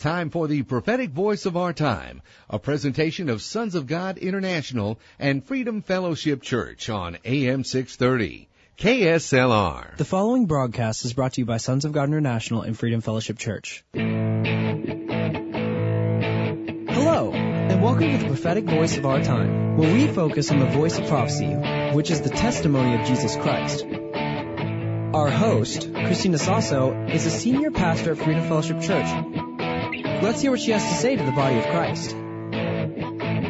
Time for the prophetic voice of our time, a presentation of Sons of God International and Freedom Fellowship Church on AM 630. KSLR. The following broadcast is brought to you by Sons of God International and Freedom Fellowship Church. Hello, and welcome to the prophetic voice of our time, where we focus on the voice of prophecy, which is the testimony of Jesus Christ. Our host, Christina Sasso, is a senior pastor at Freedom Fellowship Church. Let's hear what she has to say to the body of Christ.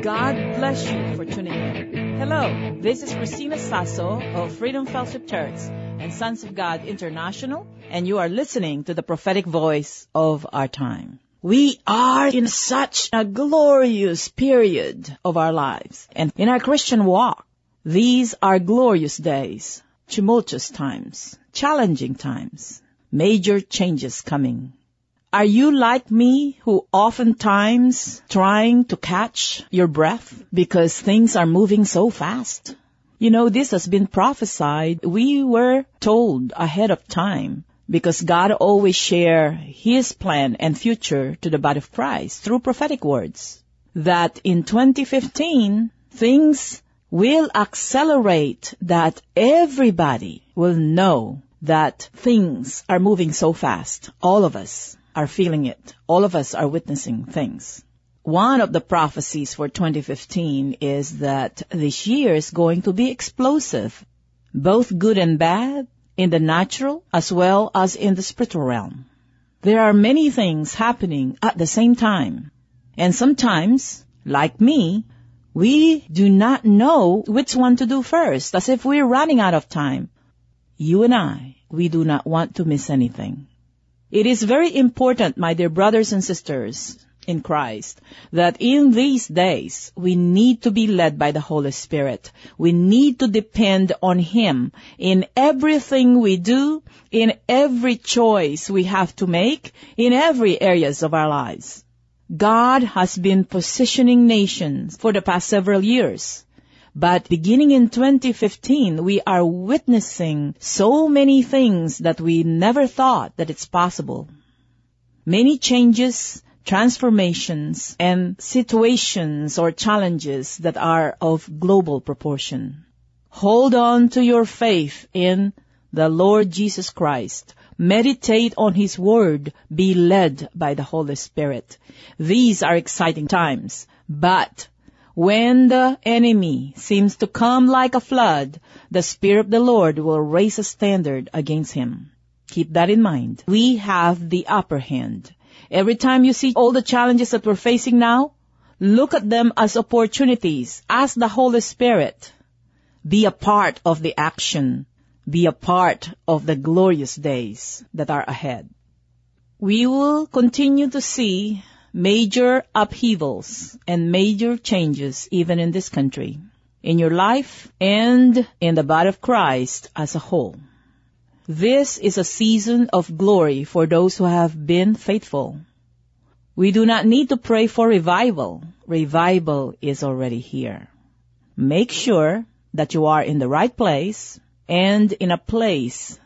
God bless you for tuning in. Hello, this is Christina Sasso of Freedom Fellowship Church and Sons of God International, and you are listening to the prophetic voice of our time. We are in such a glorious period of our lives. And in our Christian walk, these are glorious days, tumultuous times, challenging times, major changes coming. Are you like me who oftentimes trying to catch your breath because things are moving so fast? You know, this has been prophesied. We were told ahead of time because God always share His plan and future to the body of Christ through prophetic words. That in 2015, things will accelerate that everybody will know that things are moving so fast. All of us are feeling it. All of us are witnessing things. One of the prophecies for 2015 is that this year is going to be explosive, both good and bad, in the natural as well as in the spiritual realm. There are many things happening at the same time. And sometimes, like me, we do not know which one to do first, as if we're running out of time. You and I, we do not want to miss anything. It is very important, my dear brothers and sisters in Christ, that in these days we need to be led by the Holy Spirit. We need to depend on Him in everything we do, in every choice we have to make, in every areas of our lives. God has been positioning nations for the past several years. But beginning in 2015, we are witnessing so many things that we never thought that it's possible. Many changes, transformations, and situations or challenges that are of global proportion. Hold on to your faith in the Lord Jesus Christ. Meditate on His Word. Be led by the Holy Spirit. These are exciting times, but when the enemy seems to come like a flood, the Spirit of the Lord will raise a standard against him. Keep that in mind. We have the upper hand. Every time you see all the challenges that we're facing now, look at them as opportunities. Ask the Holy Spirit. Be a part of the action. Be a part of the glorious days that are ahead. We will continue to see major upheavals and major changes even in this country, in your life and in the body of Christ as a whole. This is a season of glory for those who have been faithful. We do not need to pray for revival. Revival is already here. Make sure that you are in the right place and in a place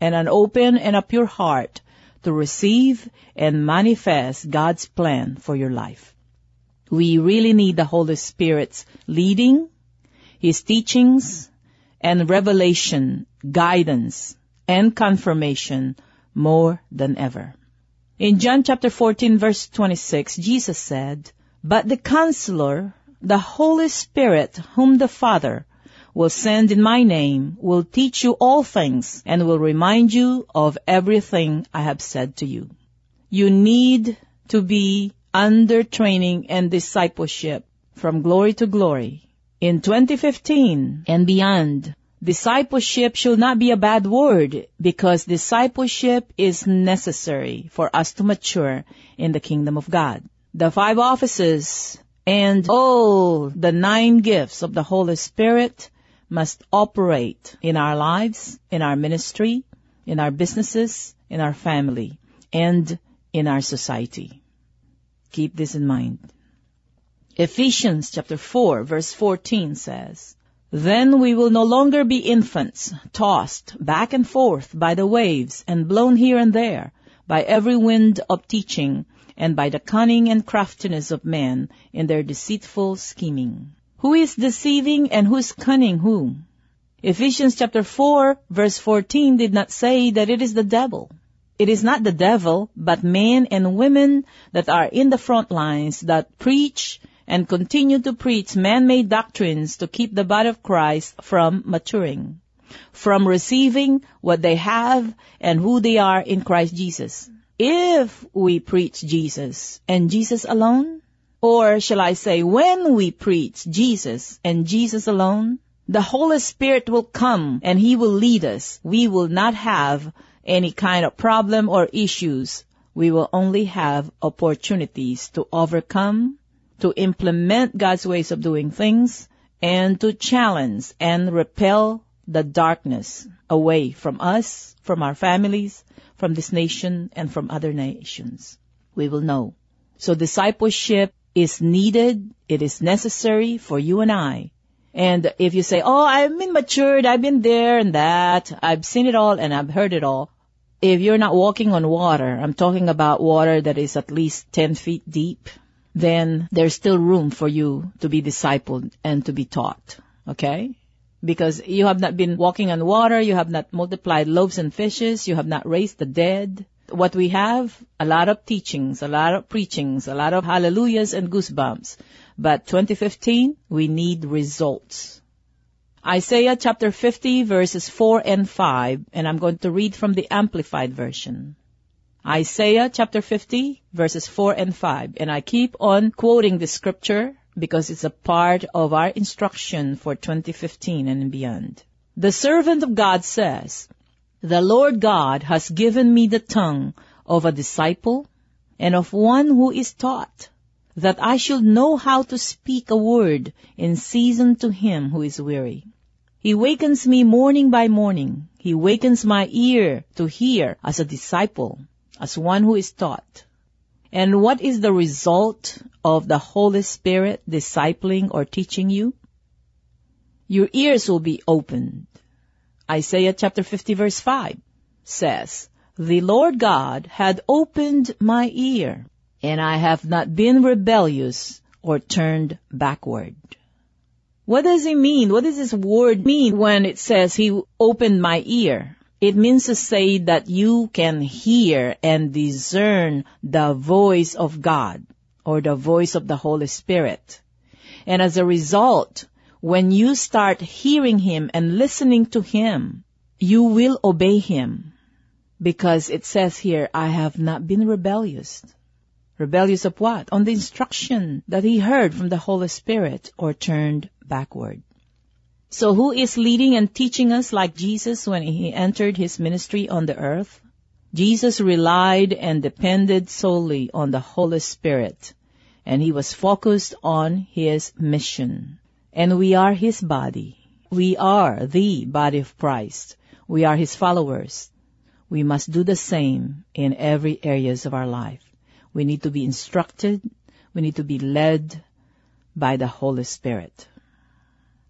and an open and a pure heart to receive and manifest God's plan for your life. We really need the Holy Spirit's leading, His teachings, and revelation, guidance, and confirmation more than ever. In John chapter 14 verse 26, Jesus said, But the counselor, the Holy Spirit, whom the Father will send in my name, will teach you all things, and will remind you of everything I have said to you. You need to be under training and discipleship from glory to glory. In 2015 and beyond, Discipleship should not be a bad word because discipleship is necessary for us to mature in the kingdom of God. The five offices and all the nine gifts of the Holy Spirit must operate in our lives, in our ministry, in our businesses, in our family, and in our society. Keep this in mind. Ephesians chapter 4 verse 14 says, Then we will no longer be infants, tossed back and forth by the waves and blown here and there by every wind of teaching and by the cunning and craftiness of men in their deceitful scheming. Who is deceiving and who is cunning whom? Ephesians chapter 4 verse 14 did not say that it is the devil. It is not the devil, but men and women that are in the front lines that preach and continue to preach man-made doctrines to keep the body of Christ from maturing, from receiving what they have and who they are in Christ Jesus. If we preach Jesus and Jesus alone, or shall I say when we preach Jesus and Jesus alone, the Holy Spirit will come and He will lead us. We will not have any kind of problem or issues. We will only have opportunities to overcome to implement God's ways of doing things and to challenge and repel the darkness away from us, from our families, from this nation, and from other nations. We will know. So discipleship is needed. It is necessary for you and I. And if you say, oh, I've been matured, I've been there and that, I've seen it all and I've heard it all. If you're not walking on water, I'm talking about water that is at least 10 feet deep, then there's still room for you to be discipled and to be taught. Okay? Because you have not been walking on water, you have not multiplied loaves and fishes, you have not raised the dead. What we have, a lot of teachings, a lot of preachings, a lot of hallelujahs and goosebumps. But 2015, we need results. Isaiah chapter 50 verses 4 and 5, and I'm going to read from the Amplified Version. Isaiah chapter 50 verses 4 and 5. And I keep on quoting the scripture because it's a part of our instruction for 2015 and beyond. The servant of God says, The Lord God has given me the tongue of a disciple and of one who is taught, that I should know how to speak a word in season to him who is weary. He wakens me morning by morning. He wakens my ear to hear as a disciple as one who is taught. And what is the result of the Holy Spirit discipling or teaching you? Your ears will be opened. Isaiah chapter 50 verse 5 says, The Lord God had opened my ear, and I have not been rebellious or turned backward. What does it mean? What does this word mean when it says He opened my ear? It means to say that you can hear and discern the voice of God or the voice of the Holy Spirit. And as a result, when you start hearing Him and listening to Him, you will obey Him. Because it says here, I have not been rebellious. Rebellious of what? On the instruction that he heard from the Holy Spirit or turned backward. So who is leading and teaching us like Jesus when he entered his ministry on the earth? Jesus relied and depended solely on the Holy Spirit, and he was focused on his mission. And we are his body. We are the body of Christ. We are his followers. We must do the same in every areas of our life. We need to be instructed. We need to be led by the Holy Spirit.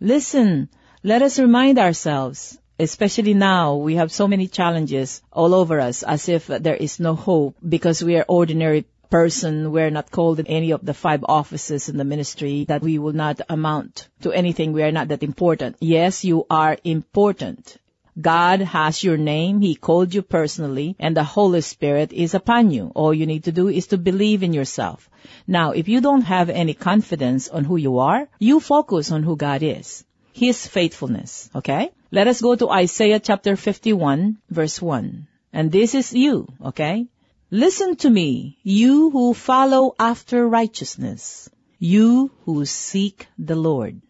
Listen, let us remind ourselves, especially now we have so many challenges all over us as if there is no hope because we are ordinary person, we're not called in any of the five offices in the ministry, that we will not amount to anything, we are not that important. Yes, you are important. God has your name, He called you personally, and the Holy Spirit is upon you. All you need to do is to believe in yourself. Now, if you don't have any confidence on who you are, you focus on who God is. His faithfulness. Okay? Let us go to Isaiah chapter 51 verse 1. And this is you. Okay? Listen to me, you who follow after righteousness, you who seek the Lord.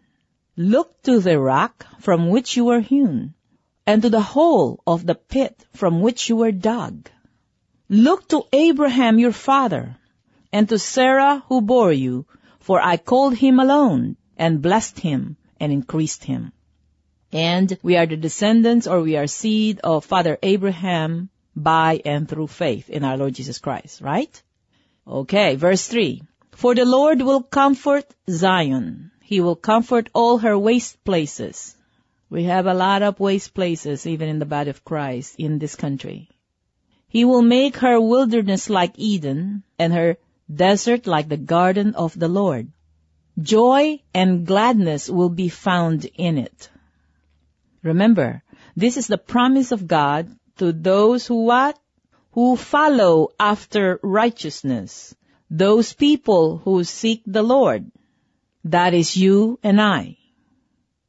Look to the rock from which you were hewn, and to the hole of the pit from which you were dug. Look to Abraham your father, and to Sarah who bore you, for I called him alone, and blessed him, and increased him. And we are the descendants, or we are seed of Father Abraham by and through faith in our Lord Jesus Christ, right? Okay, verse 3. For the Lord will comfort Zion. He will comfort all her waste places. We have a lot of waste places, even in the body of Christ, in this country. He will make her wilderness like Eden, and her desert like the garden of the Lord. Joy and gladness will be found in it. Remember, this is the promise of God to those who what? Who follow after righteousness. Those people who seek the Lord. That is you and I.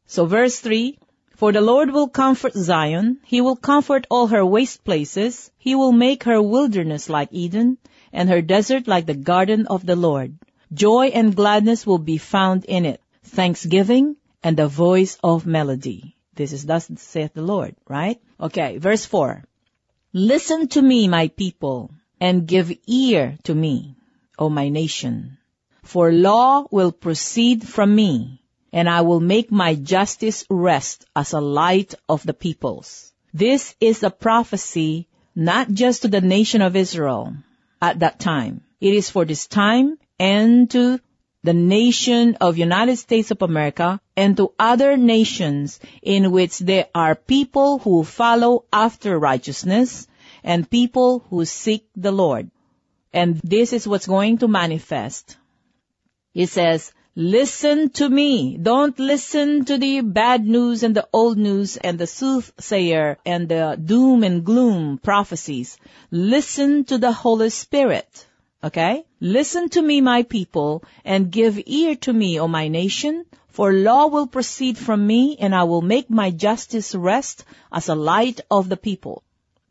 So verse 3, For the Lord will comfort Zion, He will comfort all her waste places, He will make her wilderness like Eden, and her desert like the garden of the Lord. Joy and gladness will be found in it, thanksgiving and the voice of melody. This is thus saith the Lord, right? Okay, verse 4. Listen to me, my people, and give ear to me, O my nation. For law will proceed from me, and I will make my justice rest as a light of the peoples. This is a prophecy not just to the nation of Israel at that time. It is for this time and to the nation of United States of America and to other nations in which there are people who follow after righteousness and people who seek the Lord. And this is what's going to manifest. It says, listen to me. Don't listen to the bad news and the old news and the soothsayer and the doom and gloom prophecies. Listen to the Holy Spirit. Okay? Listen to me, my people, and give ear to me, O my nation, for law will proceed from me, and I will make my justice rest as a light of the people.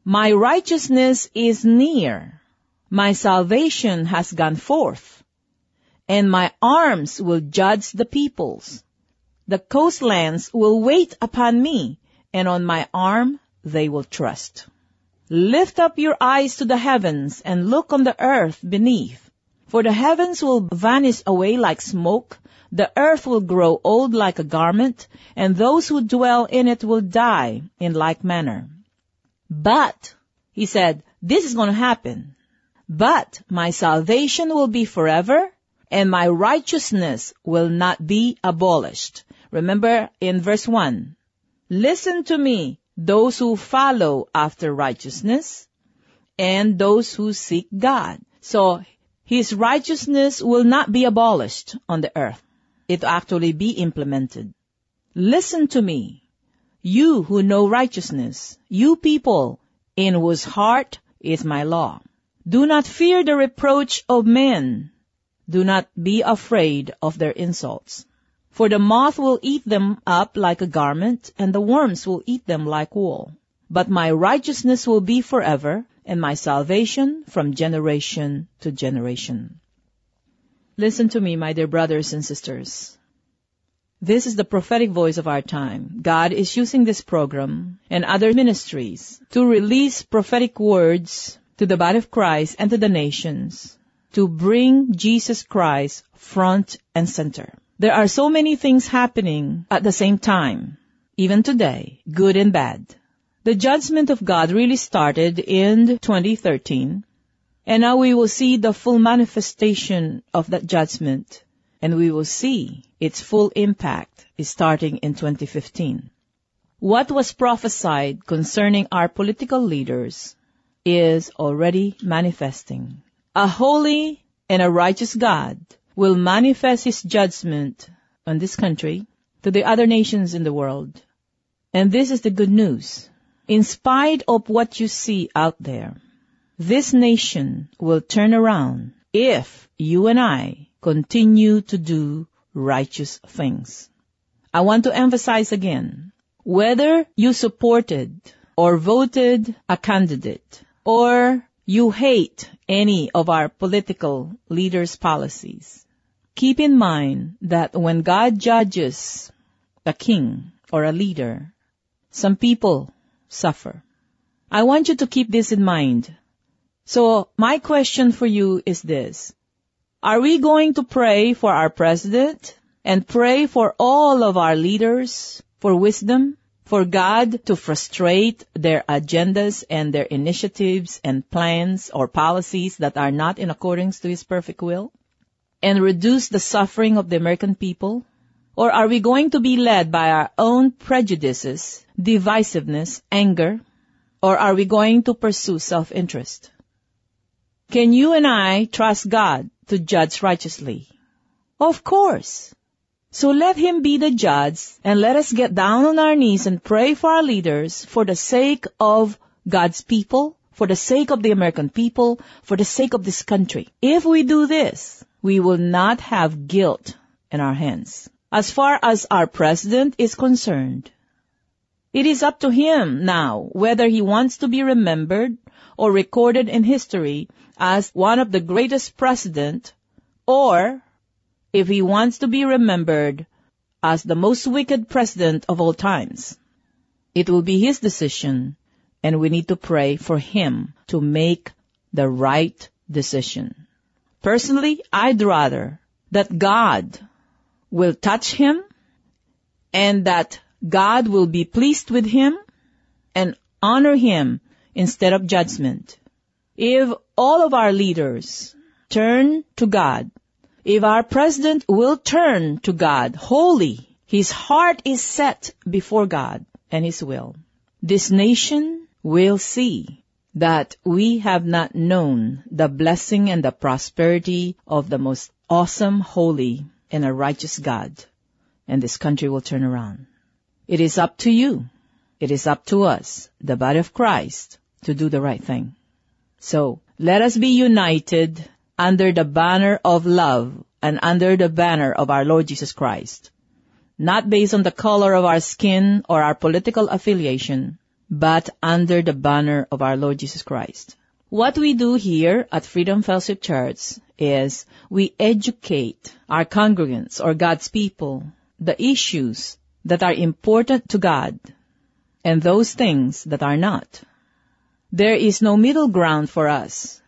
My righteousness is near. My salvation has gone forth, and my arms will judge the peoples. The coastlands will wait upon me, and on my arm they will trust. Lift up your eyes to the heavens and look on the earth beneath. For the heavens will vanish away like smoke, the earth will grow old like a garment, and those who dwell in it will die in like manner. But, he said, this is going to happen. But my salvation will be forever, and my righteousness will not be abolished. Remember in verse 1, Listen to me, those who follow after righteousness and those who seek God. So his righteousness will not be abolished on the earth. It will actually be implemented. Listen to me, you who know righteousness, you people in whose heart is my law. Do not fear the reproach of men. Do not be afraid of their insults. For the moth will eat them up like a garment, and the worms will eat them like wool. But my righteousness will be forever, and my salvation from generation to generation. Listen to me, my dear brothers and sisters. This is the prophetic voice of our time. God is using this program and other ministries to release prophetic words to the body of Christ and to the nations to bring Jesus Christ front and center. There are so many things happening at the same time, even today, good and bad. The judgment of God really started in 2013, and now we will see the full manifestation of that judgment, and we will see its full impact is starting in 2015. What was prophesied concerning our political leaders is already manifesting. A holy and a righteous God will manifest his judgment on this country to the other nations in the world. And this is the good news. In spite of what you see out there, this nation will turn around if you and I continue to do righteous things. I want to emphasize again, whether you supported or voted a candidate or you hate any of our political leaders' policies, keep in mind that when God judges a king or a leader, some people suffer. I want you to keep this in mind. So my question for you is this. Are we going to pray for our president and pray for all of our leaders for wisdom, for God to frustrate their agendas and their initiatives and plans or policies that are not in accordance to His perfect will? And reduce the suffering of the American people? Or are we going to be led by our own prejudices, divisiveness, anger? Or are we going to pursue self-interest? Can you and I trust God to judge righteously? Of course. So let Him be the judge and let us get down on our knees and pray for our leaders for the sake of God's people, for the sake of the American people, for the sake of this country. If we do this, we will not have guilt in our hands. As far as our president is concerned, it is up to him now whether he wants to be remembered or recorded in history as one of the greatest president or if he wants to be remembered as the most wicked president of all times. It will be his decision and we need to pray for him to make the right decision. Personally, I'd rather that God will touch him and that God will be pleased with him and honor him instead of judgment. If all of our leaders turn to God if our president will turn to God wholly, his heart is set before God and his will, this nation will see that we have not known the blessing and the prosperity of the most awesome, holy, and a righteous God, and this country will turn around. It is up to you. It is up to us, the body of Christ, to do the right thing. So, let us be united under the banner of love and under the banner of our Lord Jesus Christ. Not based on the color of our skin or our political affiliation, but under the banner of our Lord Jesus Christ. What we do here at Freedom Fellowship Church is we educate our congregants or God's people the issues that are important to God and those things that are not. There is no middle ground for us.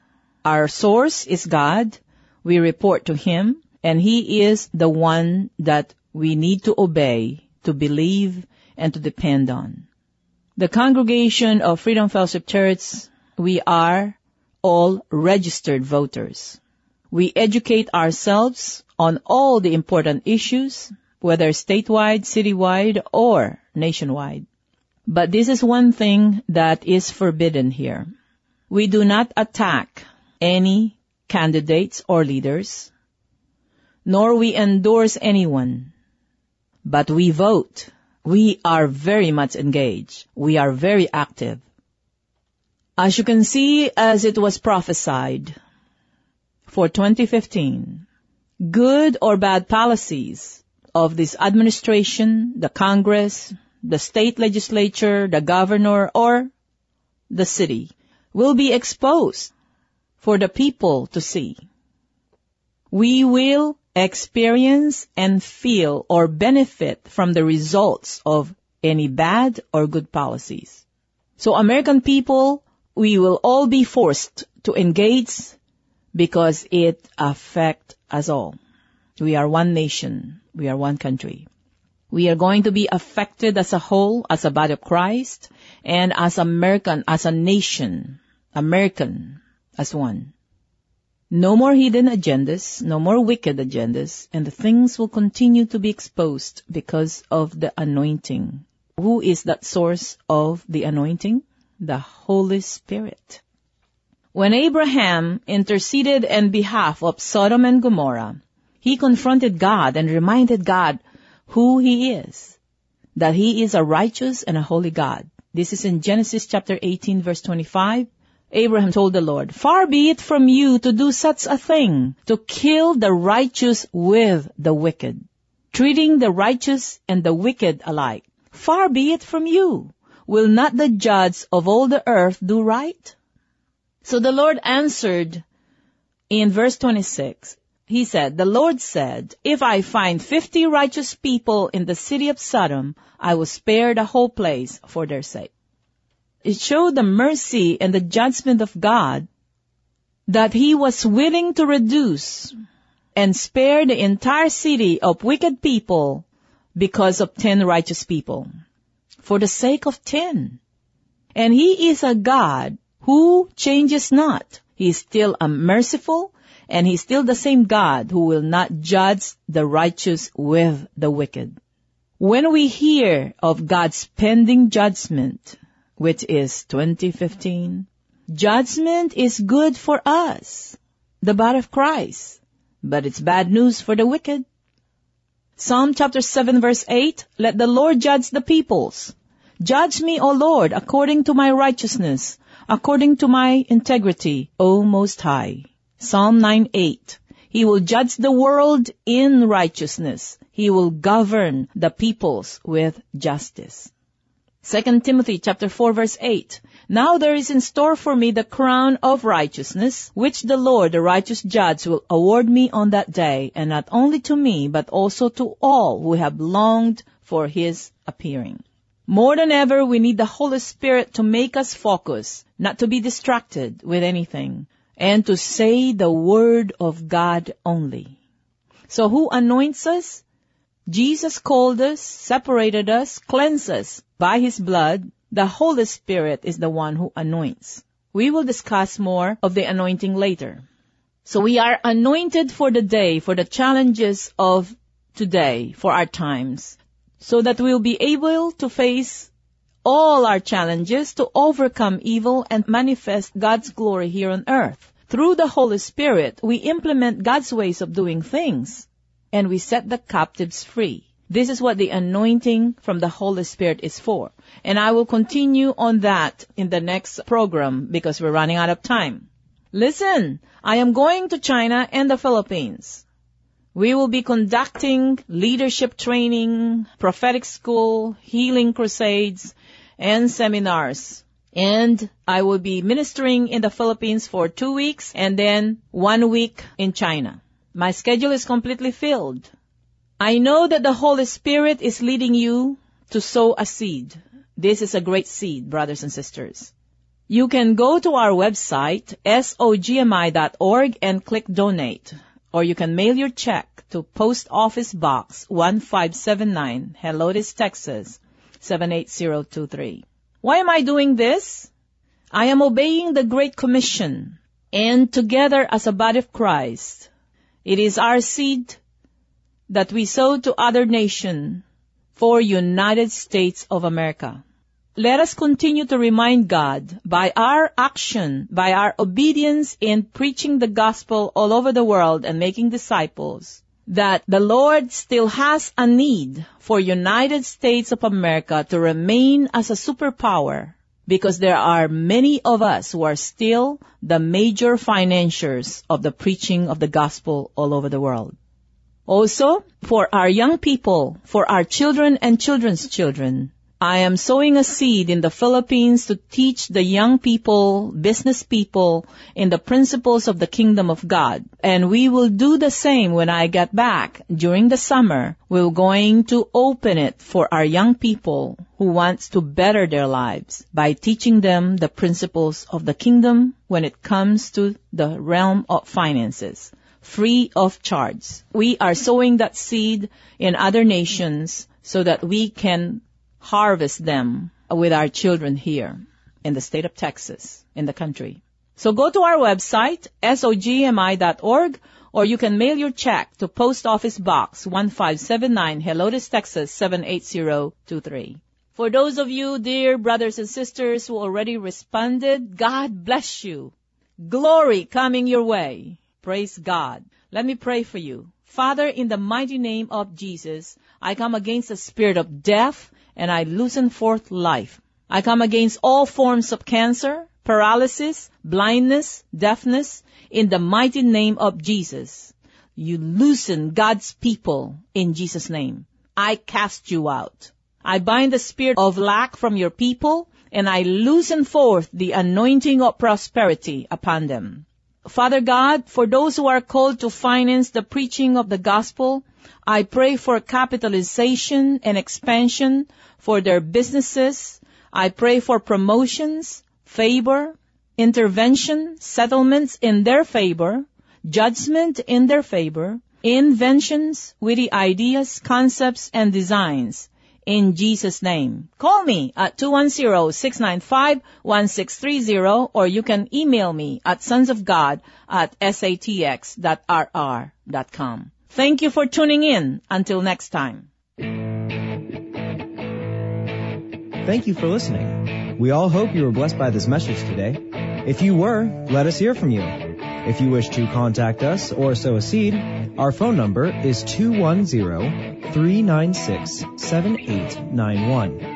Our source is God. We report to Him and He is the one that we need to obey, to believe, and to depend on. The congregation of Freedom Fellowship Church, we are all registered voters. We educate ourselves on all the important issues, whether statewide, citywide, or nationwide. But this is one thing that is forbidden here. We do not attack any candidates or leaders, nor we endorse anyone, but we vote. We are very much engaged. We are very active. As you can see, as it was prophesied for 2015, good or bad policies of this administration, the Congress, the state legislature, the governor, or the city will be exposed for the people to see. We will experience and feel or benefit from the results of any bad or good policies. So American people, we will all be forced to engage because it affects us all. We are one nation. We are one country. We are going to be affected as a whole, as a body of Christ, and as American, as a nation, American as one. No more hidden agendas, no more wicked agendas, and the things will continue to be exposed because of the anointing. Who is that source of the anointing? The Holy Spirit. When Abraham interceded in behalf of Sodom and Gomorrah, he confronted God and reminded God who he is, that he is a righteous and a holy God. This is in Genesis chapter 18 verse 25 Abraham told the Lord, Far be it from you to do such a thing, to kill the righteous with the wicked, treating the righteous and the wicked alike. Far be it from you. Will not the judge of all the earth do right? So the Lord answered in verse 26, He said, the Lord said, if I find fifty righteous people in the city of Sodom, I will spare the whole place for their sake. It showed the mercy and the judgment of God that he was willing to reduce and spare the entire city of wicked people because of ten righteous people. For the sake of ten. And he is a God who changes not. He is still a merciful and he's still the same God who will not judge the righteous with the wicked. When we hear of God's pending judgment, which is 2015, judgment is good for us, the body of Christ, but it's bad news for the wicked. Psalm chapter 7 verse 8, let the Lord judge the peoples. Judge me, O Lord, according to my righteousness, according to my integrity, O Most High. Psalm 9:8. He will judge the world in righteousness. He will govern the peoples with justice. 2 Timothy chapter 4 verse 8. Now there is in store for me the crown of righteousness, which the Lord, the righteous judge, will award me on that day, and not only to me, but also to all who have longed for his appearing. More than ever, we need the Holy Spirit to make us focus, not to be distracted with anything, and to say the word of God only. So who anoints us? Jesus called us, separated us, cleansed us by His blood. The Holy Spirit is the one who anoints. We will discuss more of the anointing later. So we are anointed for the day, for the challenges of today, for our times, so that we'll be able to face all our challenges to overcome evil and manifest God's glory here on earth. Through the Holy Spirit, we implement God's ways of doing things and we set the captives free. This is what the anointing from the Holy Spirit is for. And I will continue on that in the next program because we're running out of time. Listen, I am going to China and the Philippines. We will be conducting leadership training, prophetic school, healing crusades, and seminars. And I will be ministering in the Philippines for two weeks and then one week in China. My schedule is completely filled. I know that the Holy Spirit is leading you to sow a seed. This is a great seed, brothers and sisters. You can go to our website, sogmi.org and click donate. Or you can mail your check to Post Office Box 1579, Helotes, Texas 78023. Why am I doing this? I am obeying the Great Commission and together as a body of Christ, it is our seed that we sow to other nation for United States of America. Let us continue to remind God by our action, by our obedience in preaching the gospel all over the world and making disciples, that the Lord still has a need for United States of America to remain as a superpower because there are many of us who are still the major financiers of the preaching of the gospel all over the world. Also, for our young people, for our children and children's children, I am sowing a seed in the Philippines to teach the young people, business people, in the principles of the kingdom of God. And we will do the same when I get back during the summer. We're going to open it for our young people who wants to better their lives by teaching them the principles of the kingdom when it comes to the realm of finances free of charge. We are sowing that seed in other nations so that we can harvest them with our children here in the state of Texas, in the country. So go to our website, sogmi.org, or you can mail your check to Post Office Box 1579, Helotes, Texas 78023. For those of you, dear brothers and sisters who already responded, God bless you. Glory coming your way. Praise God. Let me pray for you. Father, in the mighty name of Jesus, I come against the spirit of death, and I loosen forth life. I come against all forms of cancer, paralysis, blindness, deafness, in the mighty name of Jesus. You loosen God's people in Jesus' name. I cast you out. I bind the spirit of lack from your people, and I loosen forth the anointing of prosperity upon them. Father God, for those who are called to finance the preaching of the gospel, I pray for capitalization and expansion for their businesses. I pray for promotions, favor, intervention, settlements in their favor, judgment in their favor, inventions, witty ideas, concepts, and designs. In Jesus' name. Call me at 210-695-1630 or you can email me at sonsofgod at satx.rr.com. Thank you for tuning in. Until next time. Thank you for listening. We all hope you were blessed by this message today. If you were, let us hear from you. If you wish to contact us or sow a seed, our phone number is 210-396-7891.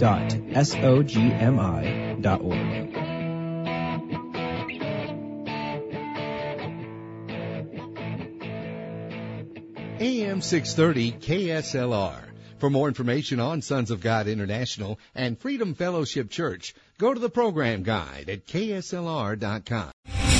www.sogmi.org. AM 630 KSLR. For more information on Sons of God International and Freedom Fellowship Church, go to the program guide at kslr.com.